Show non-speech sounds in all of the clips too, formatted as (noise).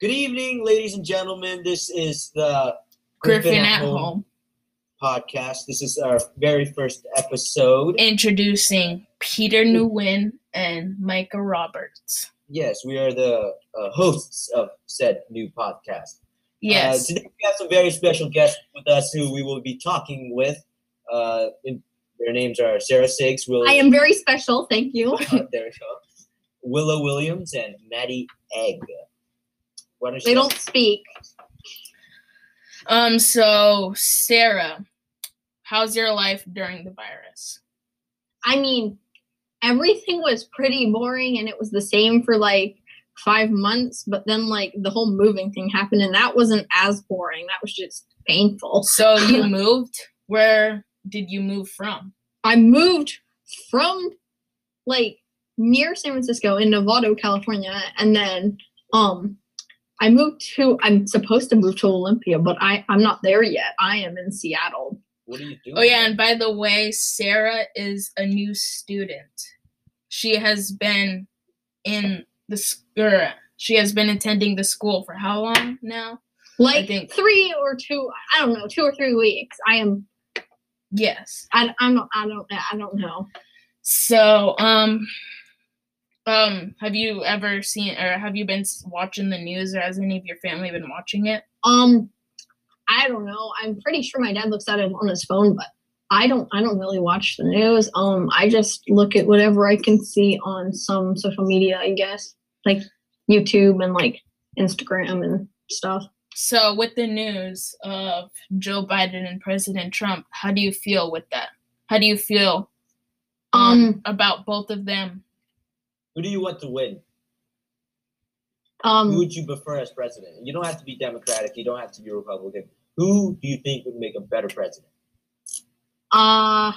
Good evening, ladies and gentlemen. This is the Griffin at home. podcast. This is our very first episode. Introducing Peter Nguyen and Micah Roberts. Yes, we are the uh, hosts of said new podcast. Yes. Uh, today we have some very special guests with us who we will be talking with. Uh, in- their names are Sarah Siggs, Will, I am very special, thank you. uh, (laughs) there we go. Willow Williams, and Maddie Egg. Why don't They you don't speak. um. So Sarah, how's your life during the virus? I mean, everything was pretty boring and it was the same for like five months, but then like the whole moving thing happened and that wasn't as boring. That was just painful. (laughs) So you (laughs) moved. Where did you move from? I moved from like near San Francisco in Novato, California, and then um I moved to I'm supposed to move to Olympia, but I I'm not there yet. I am in Seattle. What are you doing? Oh yeah, and by the way, Sarah is a new student. She has been in the school. She has been attending the school for how long now? Like think- three or two, I don't know, two or three weeks. I am Yes. I I'm not I don't I don't know. So, um, um, have you ever seen or have you been watching the news, or has any of your family been watching it? Um, I don't know. I'm pretty sure my dad looks at it on his phone, but I don't. I don't really watch the news. Um, I just look at whatever I can see on some social media. I guess like YouTube and like Instagram and stuff. So, with the news of Joe Biden and President Trump, how do you feel with that? How do you feel um, Um, about both of them? Who do you want to win? Who um, would you prefer as president? You don't have to be Democratic. You don't have to be Republican. Who do you think would make a better president? uh,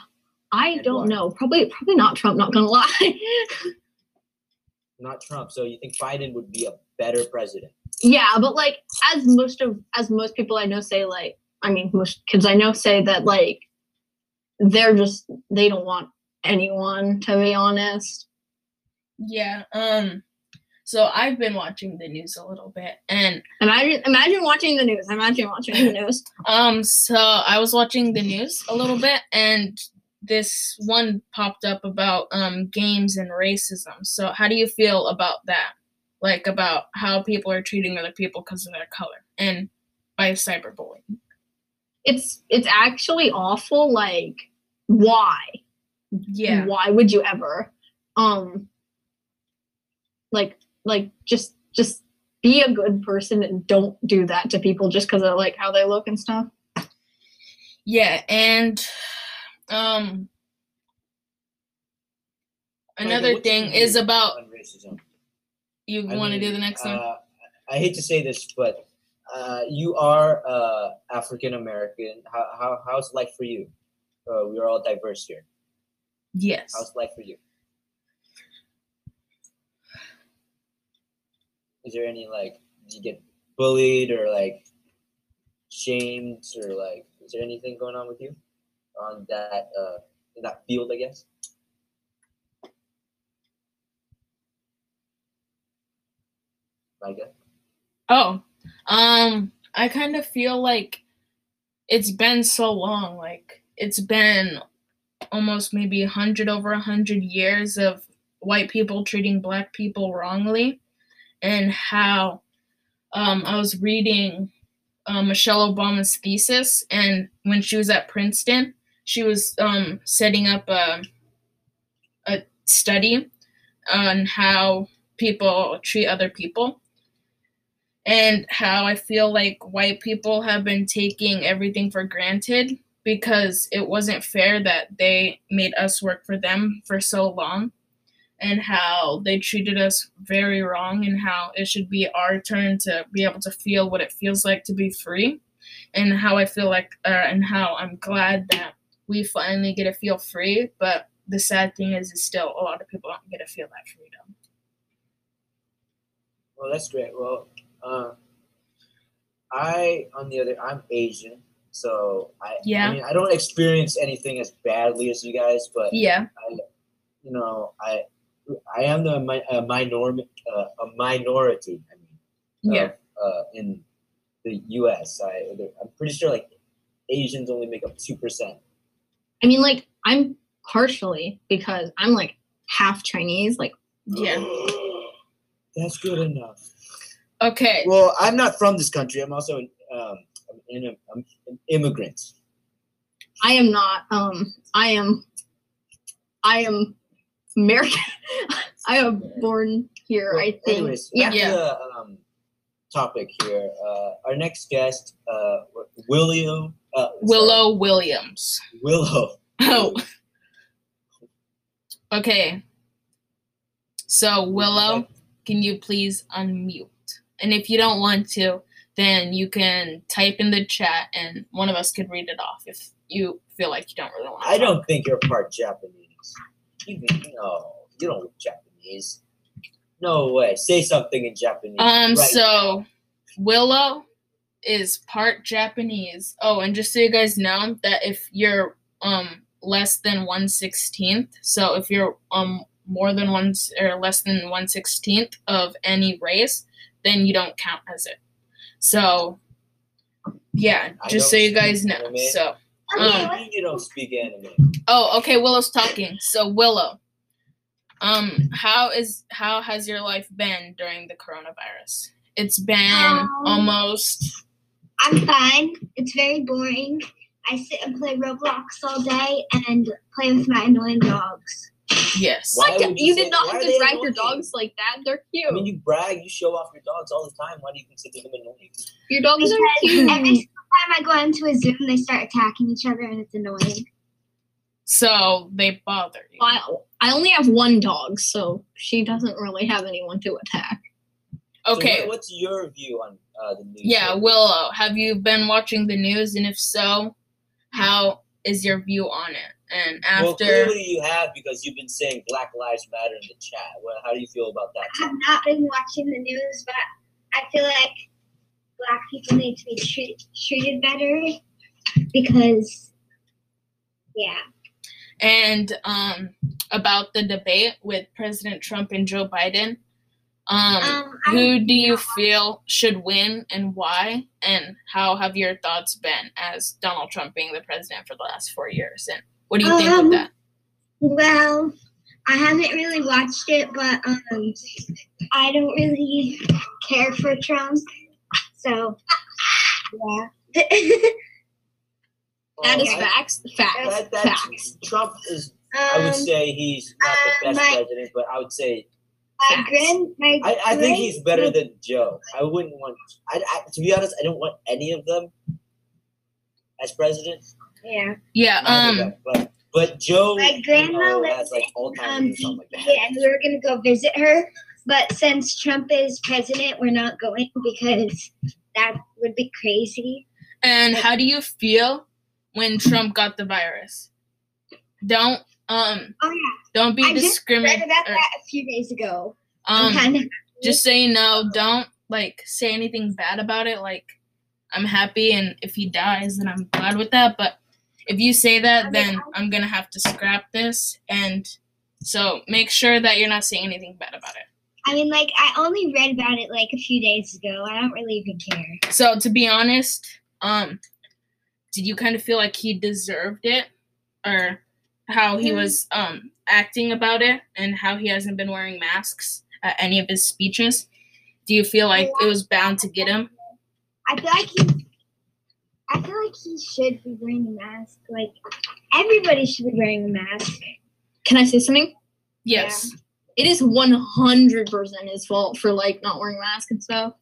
I And don't why? know. Probably, probably not Trump. Not gonna lie. (laughs) Not Trump. So you think Biden would be a better president? yeah, but like as most of as most people I know say, like I mean, most kids I know say that like they're just they don't want anyone to be honest. Yeah. Um. So I've been watching the news a little bit, and Imagine imagine watching the news. Imagine watching the news. (laughs) Um, so I was watching the news a little bit, and this one popped up about um games and racism. So how do you feel about that? Like about how people are treating other people because of their color and by cyberbullying. It's it's actually awful. Like why? Yeah. Why would you ever? Um. Like like just just be a good person and don't do that to people just because of like how they look and stuff. Yeah, and um another what's your thing is about racism. you want to do the next one? uh, I hate to say this, but uh, you are uh, African American. How, how how's life for you? Uh, we are all diverse here. yes. How's life for you? Is there any like do you get bullied or like shamed or like is there anything going on with you on that uh in that field I guess? Micah? Oh, um, I kind of feel like it's been so long. Like it's been almost maybe a hundred over a hundred years of white people treating black people wrongly, and how um, I was reading uh, Michelle Obama's thesis, and when she was at Princeton, she was um, setting up a a study on how people treat other people and how I feel like white people have been taking everything for granted because it wasn't fair that they made us work for them for so long and how they treated us very wrong and how it should be our turn to be able to feel what it feels like to be free and how I feel like uh, and how I'm glad that we finally get to feel free but the sad thing is is still a lot of people don't get to feel that freedom Well, that's great. Well, uh, I, on the other, I'm Asian, so I, Yeah. I mean, I don't experience anything as badly as you guys, but yeah I, you know, I, I am the a minor, uh, a minority. I mean, yeah of, uh, in the U.S. I, I'm pretty sure like Asians only make up two percent. I mean, like I'm partially because I'm like half Chinese. Like, Yeah. (gasps) That's good enough. Okay. Well, I'm not from this country. I'm also an, um, I'm, in I'm an immigrant. I am not. Um, I am. I am American. (laughs) I am born here. Well, I think. Anyways, yeah. the um, topic here. Uh, our next guest, uh, William. Uh, Willow Williams. Willow. (laughs) Oh. Okay. So Willow, can you please unmute? And if you don't want to, then you can type in the chat and one of us could read it off if you feel like you don't really want to. I don't think you're part Japanese. You, no, you don't look Japanese. No way. Say something in Japanese. Um, right so Willow is part Japanese. Oh, and just so you guys know that if you're um less than one sixteenth, so if you're um more than one or less than one sixteenth of any race, then you don't count as it. So yeah, just so you guys know. anime. So What do you um, mean you don't speak anime? Oh, okay. Willow's talking. So Willow, um, how is how has your life been during the coronavirus? It's been Um, almost I'm fine. It's very boring. I sit and play Roblox all day and play with my annoying dogs. yes. Why What? You, you did not have to drag your dogs like that. They're cute. I mean, you brag, you show off your dogs all the time. Why do you consider them annoying? your dogs are Because cute. every time I go into a Zoom, they start attacking each other and it's annoying. So they bother you. I, I only have one dog, so she doesn't really have anyone to attack. So Okay. what- what's your view on uh, the news? Yeah, Willow, have you been watching the news? And if so, how is your view on it? And Well, after clearly you have because you've been saying Black Lives Matter in the chat. Well, how do you feel about that? I have not been watching the news, but I feel like black people need to be treat, treated better because, yeah. And um about the debate with President Trump and Joe Biden, um, Um, who do you feel should win and why? And how have your thoughts been as Donald Trump being the president for the last four years? And what do you think of Um, that? Well, I haven't really watched it, but um, I don't really care for Trump. So, yeah. (laughs) That is I- facts. Facts. That, that, Facts. Trump is. I would um, say he's not the uh, best my- president, but I would say my grand, my I, I think he's better than Joe. I wouldn't want. I, I to be honest, I don't want any of them as president. Yeah. Yeah, Neither um, of but but Joe My grandma you know, lives has like Alzheimer's Um, or something like that. yeah, and we were gonna go visit her, but since Trump is president, we're not going because that would be crazy. and how do you feel when Trump got the virus? Don't um Oh yeah, don't be I just read about that a few days ago. Um, kind of just say no, don't like say anything bad about it. Like, I'm happy, and if he dies, then I'm glad with that. But if you say that, then I'm gonna have to scrap this. And so make sure that you're not saying anything bad about it. I mean, like I only read about it like a few days ago. I don't really even care. So to be honest, um, did you kind of feel like he deserved it, or how he Mm. was um acting about it, and how he hasn't been wearing masks at any of his speeches? Do you feel like it was bound to get him? I feel like he. I feel like he should be wearing a mask. Like everybody should be wearing a mask. Can I say something? Yes. It is one hundred percent his fault for like not wearing a mask and stuff.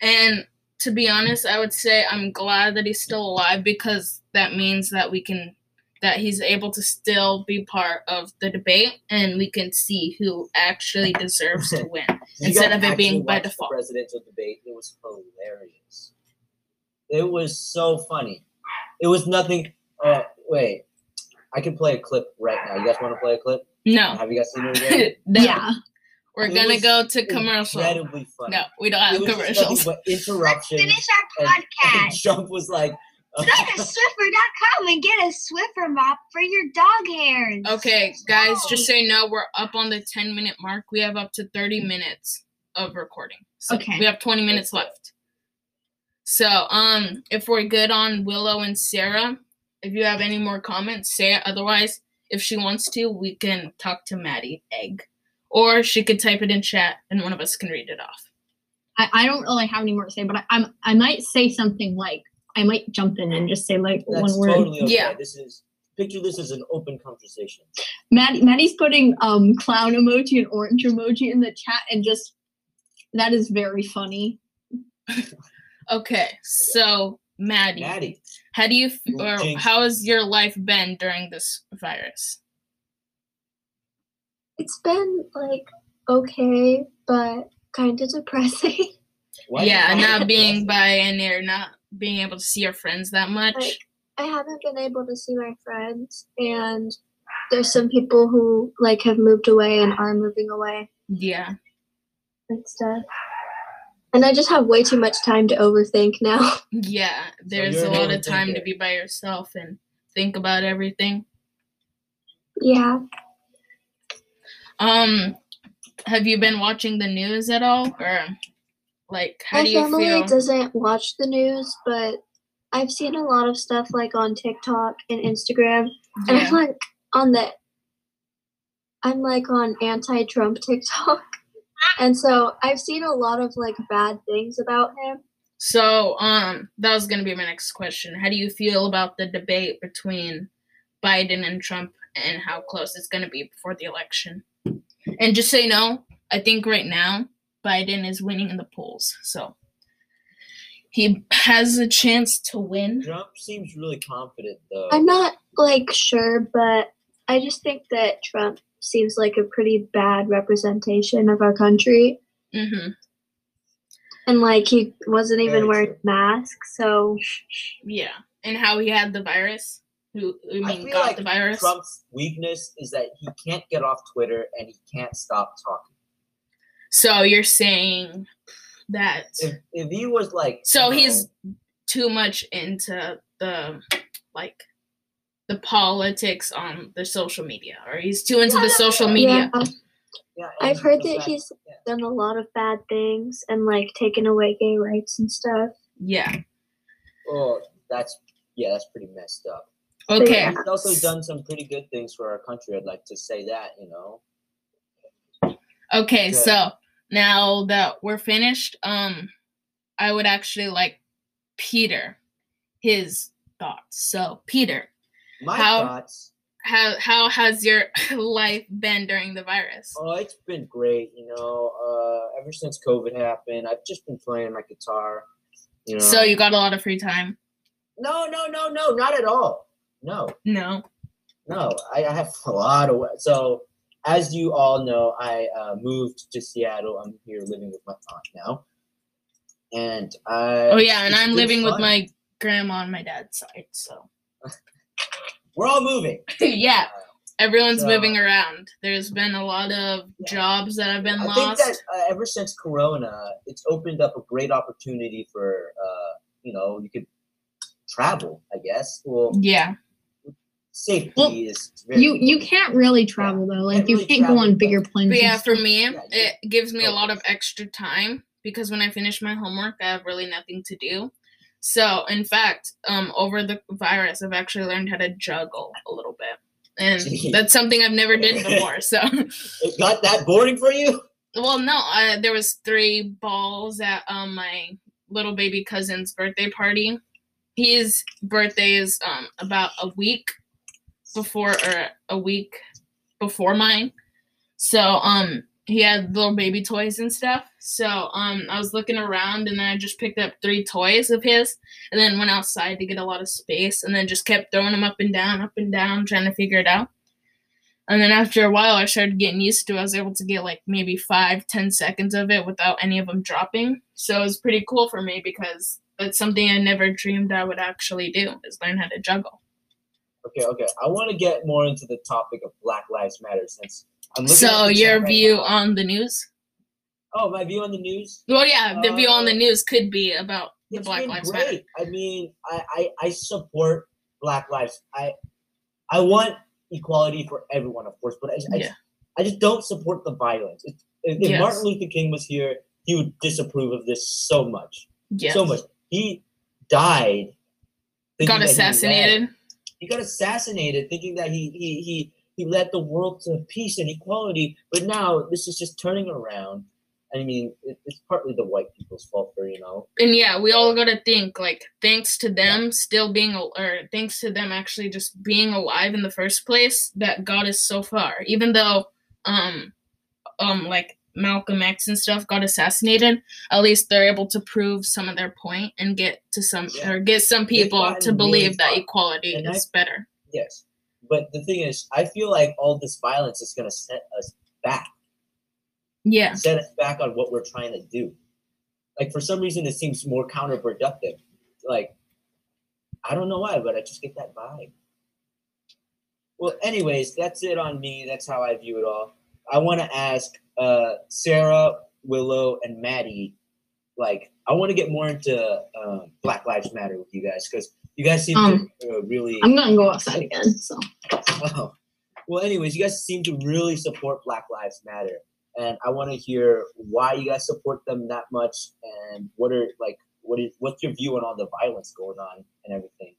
And to be honest, I would say I'm glad that he's still alive because that means that we can that he's able to still be part of the debate and we can see who actually deserves to (laughs) win. Instead of it being by watched the presidential debate. It was hilarious. It was so funny. It was nothing. Uh, wait, I can play a clip right now. You guys want to play a clip? No. Have you guys seen it (laughs) already? no. Yeah. We're gonna go to commercial. Incredibly funny. No, we don't have was just nothing commercials. but (laughs) Let's finish our and, and podcast. (laughs) Trump was like, Go to (laughs) Swiffer.com and get a Swiffer mop for your dog hairs. Okay, guys, just you know, we're up on the 10 minute mark. We have up to 30 minutes of recording. So Okay. we have 20 minutes left. So, um, if we're good on Willow and Sarah, if you have any more comments, say it. Otherwise, if she wants to, we can talk to Maddie Egg, or she could type it in chat, and one of us can read it off. I, I don't really have any more to say, but I, I'm I might say something like I might jump in and just say like That's one word. totally okay. Yeah. This is picture this as an open conversation. Maddie Maddie's putting um clown emoji and orange emoji in the chat and just that is very funny. (laughs) Okay, so Maddie, Maddie, how do you f- or how has your life been during this virus? It's been like okay, but kind of depressing. (laughs) why yeah, not being by biennial, not being able to see your friends that much. Like- I haven't been able to see my friends, and there's some people who like have moved away and are moving away yeah. and stuff. And I just have way too much time to overthink now. (laughs) Yeah, there's you're a lot of time to be by yourself and think about everything. yeah, Um, have you been watching the news at all, or like how my do you family feel? doesn't watch the news, but I've seen a lot of stuff like on TikTok and Instagram, and I'm like on the. I'm like on anti-Trump (laughs) TikTok, and so I've seen a lot of like bad things about him. so um, that was gonna be my next question. How do you feel about the debate between Biden and Trump, and how close it's gonna be before the election? And just say no. I think right now Biden is winning in the polls, so he has a chance to win. Trump seems really confident though. I'm not like sure, but I just think that Trump seems like a pretty bad representation of our country. hmm And like he wasn't even Very wearing true. a mask, so Yeah, and how he had the virus. Who I I mean feel got like the virus? Trump's weakness is that he can't get off Twitter and he can't stop talking. So you're saying that If if he was like so you know, he's too much into the like the politics on the social media, or he's too into the social media. yeah. yeah, I've heard that fact- he's yeah. done a lot of bad things and like taken away gay rights and stuff. Yeah. Oh, that's yeah, that's pretty messed up. Okay. Yeah. He's also done some pretty good things for our country. I'd like to say that, you know. Okay. Good. So now that we're finished, um, I would actually like Peter, his thoughts. So Peter, My How- thoughts. how how has your (laughs) life been during the virus? Oh, it's been great. You know, uh, ever since COVID happened, I've just been playing my guitar. You know. So you got a lot of free time? No, no, no, no, not at all. No, No. no. I, I have a lot of. So, as you all know, I uh, moved to Seattle. I'm here living with my aunt now, and I. Oh yeah, and I'm living with my grandma on my dad's side. So (laughs) We're all moving. (laughs) yeah, everyone's So- moving around. There's been a lot of Yeah. jobs that have been I lost. think that uh, ever since Corona, it's opened up a great opportunity for uh, you know you could travel. I guess. Well, yeah. Safety Well, is very You you can't really travel though. Like Can't you really can't go on bigger planes. But yeah, for me, Yeah, you- it gives me a lot of extra time because when I finish my homework, I have really nothing to do. So, in fact, um, over the virus, I've actually learned how to juggle a little bit, and (laughs) that's something I've never did before. (laughs) So, It got that boring for you? well, no, I, there was three balls at um my little baby cousin's birthday party. His birthday is um about a week before or a week before mine. So um he had little baby toys and stuff. So um I was looking around and then I just picked up three toys of his and then went outside to get a lot of space and then just kept throwing them up and down, up and down, trying to figure it out. And then after a while I started getting used to it. I was able to get like maybe five, ten seconds of it without any of them dropping. So it was pretty cool for me because that's something I never dreamed I would actually do is learn how to juggle. Okay, okay. I want to get more into the topic of Black Lives Matter since I'm looking at So your right view now. on the news? Oh, my view on the news? Well, yeah, the view on the Uh, news could be about the Black Lives Matter. I mean, I, I, I support Black Lives. I I want equality for everyone, of course, but I, I, Yeah. just, I just don't support the violence. If, if Yes. Martin Luther King was here, he would disapprove of this so much. Yes. So much. he died. Got that he assassinated. He got assassinated, thinking that he he he he led the world to peace and equality. But now this is just turning around. I mean, it, it's partly the white people's fault for you know. and yeah, we all gotta think like thanks to them still being or thanks to them actually just being alive in the first place that got us so far. Even though um um like Malcolm X and stuff got assassinated, at least they're able to prove some of their point and get to some Yeah. or get some people to believe that far. Uh, equality And I- is better. Yes, but the thing is, I feel like all this violence is gonna set us back. Yeah. set us back on what we're trying to do. Like for some reason, it seems more counterproductive. Like I don't know why, but I just get that vibe. Well, anyways, that's it on me. That's how I view it all. I want to ask uh, Sarah, Willow, and Maddie. Like, I want to get more into um, Black Lives Matter with you guys because you guys seem Um, to uh, really. I'm gonna go outside again. So Oh. Well, anyways, you guys seem to really support Black Lives Matter, and I want to hear why you guys support them that much, and what are like what is what's your view on all the violence going on and everything,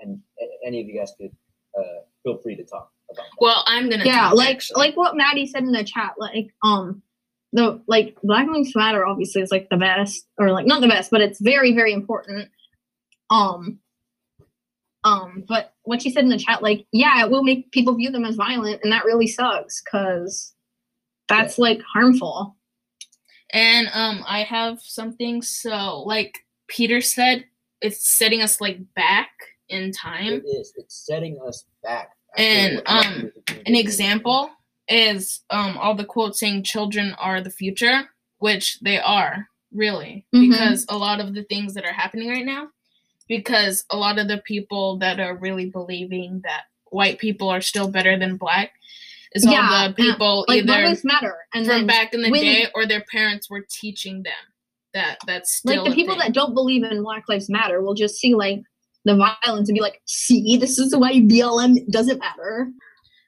and a- any of you guys could uh, feel free to talk. Well, I'm gonna yeah, like actually. like what Maddie said in the chat, like um the like Black Lives Matter obviously is like the best or like not the best, but it's very, very important. Um um, but what she said in the chat, like, yeah, it will make people view them as violent, and that really sucks because that's like harmful. And um I have something so like Peter said, it's setting us like back in time. It is. It's setting us back. And, um, Martin Luther King An example is um all the quotes saying children are the future, which they are, really. Mhm. Because a lot of the things that are happening right now, because a lot of the people that are really believing that white people are still better than black is Yeah, all the people Like Black either Lives Matter, and from then back in the when- day or their parents were teaching them that that's still like the a people thing. that don't believe in Black Lives Matter will just see like the violence and be like, "See, this is why BLM doesn't matter."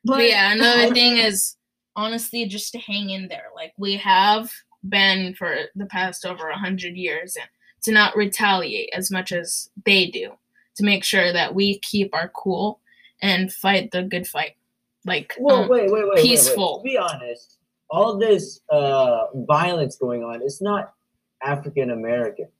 But But yeah, another (laughs) thing is honestly just to hang in there. Like we have been for the past over a hundred years, and to not retaliate as much as they do, to make sure that we keep our cool and fight the good fight. Like Well, um, wait, wait, wait, wait, wait. peaceful. To be honest, all this uh, violence going on is not African Americans.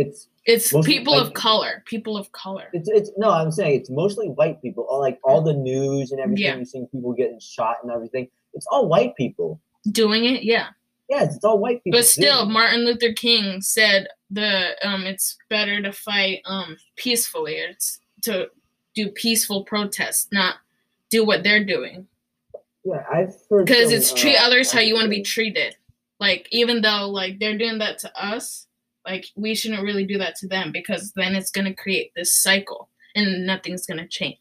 It's it's people of color, people of color. It's it's no, I'm saying it's mostly white people. All like all the news and everything. Yeah. You're seeing people getting shot and everything. It's all white people. Doing it, yeah. Yes, it's all white people. But still, doing. Martin Luther King said the um it's better to fight um peacefully. It's to do peaceful protests, not do what they're doing. yeah, I've heard Because it's treat uh, others how you want to be treated. Like even though like they're doing that to us, like we shouldn't really do that to them because then it's gonna create this cycle and nothing's gonna change.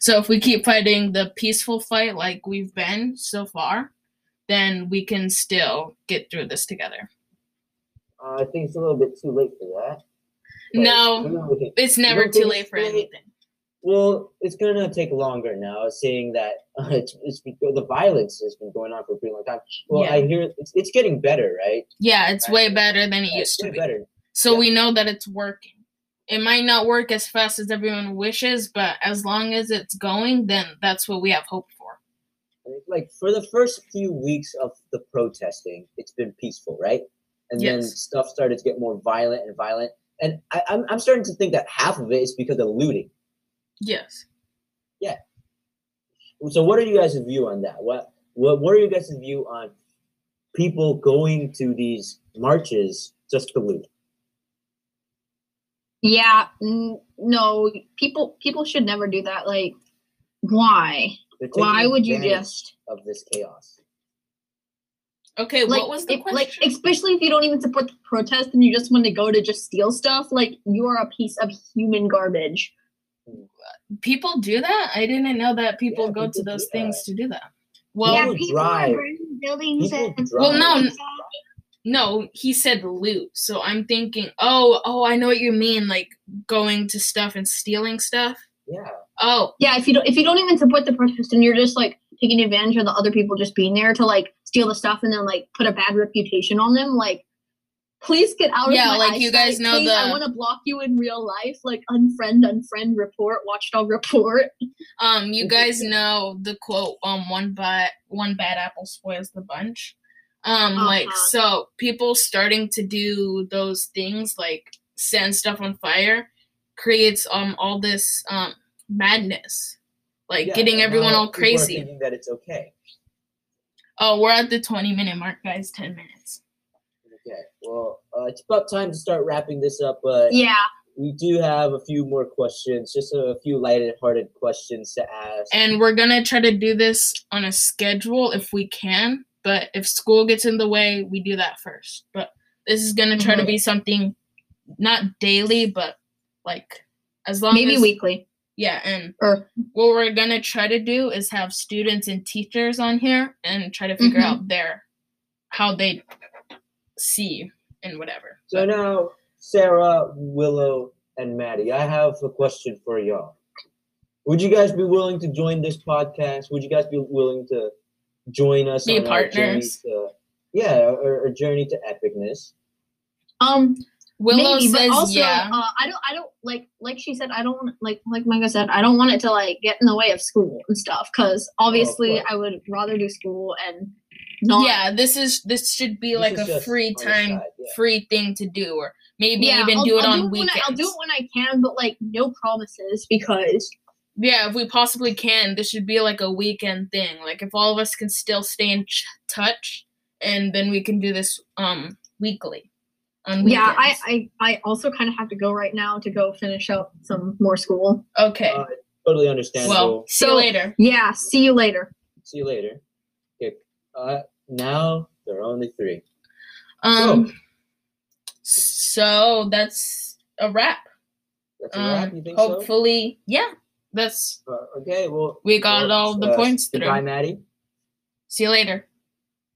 So if we keep fighting the peaceful fight like we've been so far, then we can still get through this together. Uh, I think it's a little bit too late for that. No, It's never too late for anything. Well, it's gonna take longer now, seeing that uh, (laughs) it's, it's the violence has been going on for a pretty long time. Well, Yeah. I hear it's, it's getting better, right? Yeah, it's way better than it Yeah, used it's to way be. better. So Yeah. we know that it's working. It might not work as fast as everyone wishes, but as long as it's going, then that's what we have hope for. Like for the first few weeks of the protesting, it's been peaceful, right? And then stuff started to get more violent and violent. And I, I'm, I'm starting to think that half of it is because of looting. Yes. Yeah. So, what are you guys' view on that? What what what are you guys' view on people going to these marches just to loot? yeah, n- no, people people should never do that. Like, why? Why would you just of this chaos? Okay, like, what was the if- question? like especially if you don't even support the protest and you just want to go to just steal stuff? Like, you are a piece of human garbage. People do that? I didn't know that people Yeah, go to those things that. to do that. Well, yeah, People people drive. are burning buildings People and drive. Well, no, no, he said loot. So I'm thinking, oh, oh, I know what you mean, like going to stuff and stealing stuff. Yeah. Oh, Yeah, if you don't if you don't even support the protest and you're just like taking advantage of the other people just being there to like steal the stuff and then like put a bad reputation on them, like Please get out Yeah, of my like, you guys eyesight, know please. I want to block you in real life, like unfriend, unfriend, report, watchdog report. Um, you guys know the quote, um, one bad one bad apple spoils the bunch. Um, like Uh-huh. so people starting to do those things like send stuff on fire creates um all this um madness. Like Yeah, getting everyone all crazy. thinking that it's okay. Oh, we're at the 20 minute mark, guys. 10 minutes. Okay. Well, uh, it's about time to start wrapping this up, but Yeah, we do have a few more questions, just a few lighted-hearted questions to ask. And we're going to try to do this on a schedule if we can. But if school gets in the way, we do that first. But this is going to try to Mhm. be something not daily, but like as long maybe as. weekly Yeah. And or what we're going to try to do is have students and teachers on here and try to figure Mhm. out their how they see and whatever. So now, Sarah, Willow, and Maddie, I have a question for y'all. Would you guys be willing to join this podcast? Would you guys be willing to join us Be on our journey partners. to, yeah, our, our journey to epicness? um Willow maybe, says, but also yeah. uh, I don't I don't like like she said I don't want like like Micah said I don't want it to like get in the way of school and stuff because obviously course. I would rather do school and not yeah, this is this should be This like a free time, side, yeah. free thing to do, or maybe yeah, even I'll, do it I'll on do when weekends. I, I'll do it when I can, but like no promises because yeah, if we possibly can, this should be like a weekend thing. Like if all of us can still stay in ch- touch, and then we can do this um weekly. On weekends. yeah, I, I I also kind of have to go right now to go finish up some more school. okay. Uh, totally understandable. well, see you So- later. Yeah, see you later. See you later. Uh, now there are only three. Um. So that's a wrap. That's a wrap. Um, You think so? hopefully, yeah. That's Uh, okay. Well, we got well, all the uh, points Goodbye, through. Bye, Maddie. See you later.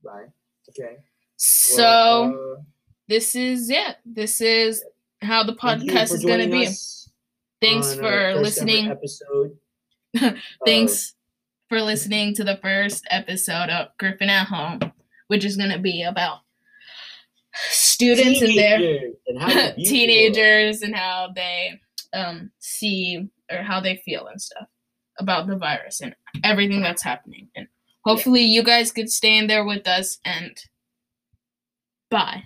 Bye. Okay. So. Well, uh, this is it. This is how the podcast is going to be. Thanks for listening. Episode. (laughs) Thanks for listening to the first episode of Griffin at Home, which is going to be about students and their Teenagers and how (laughs) they view the world. teenagers and how they um, see or how they feel and stuff about the virus and everything that's happening. And hopefully, you guys could stay in there with us and bye.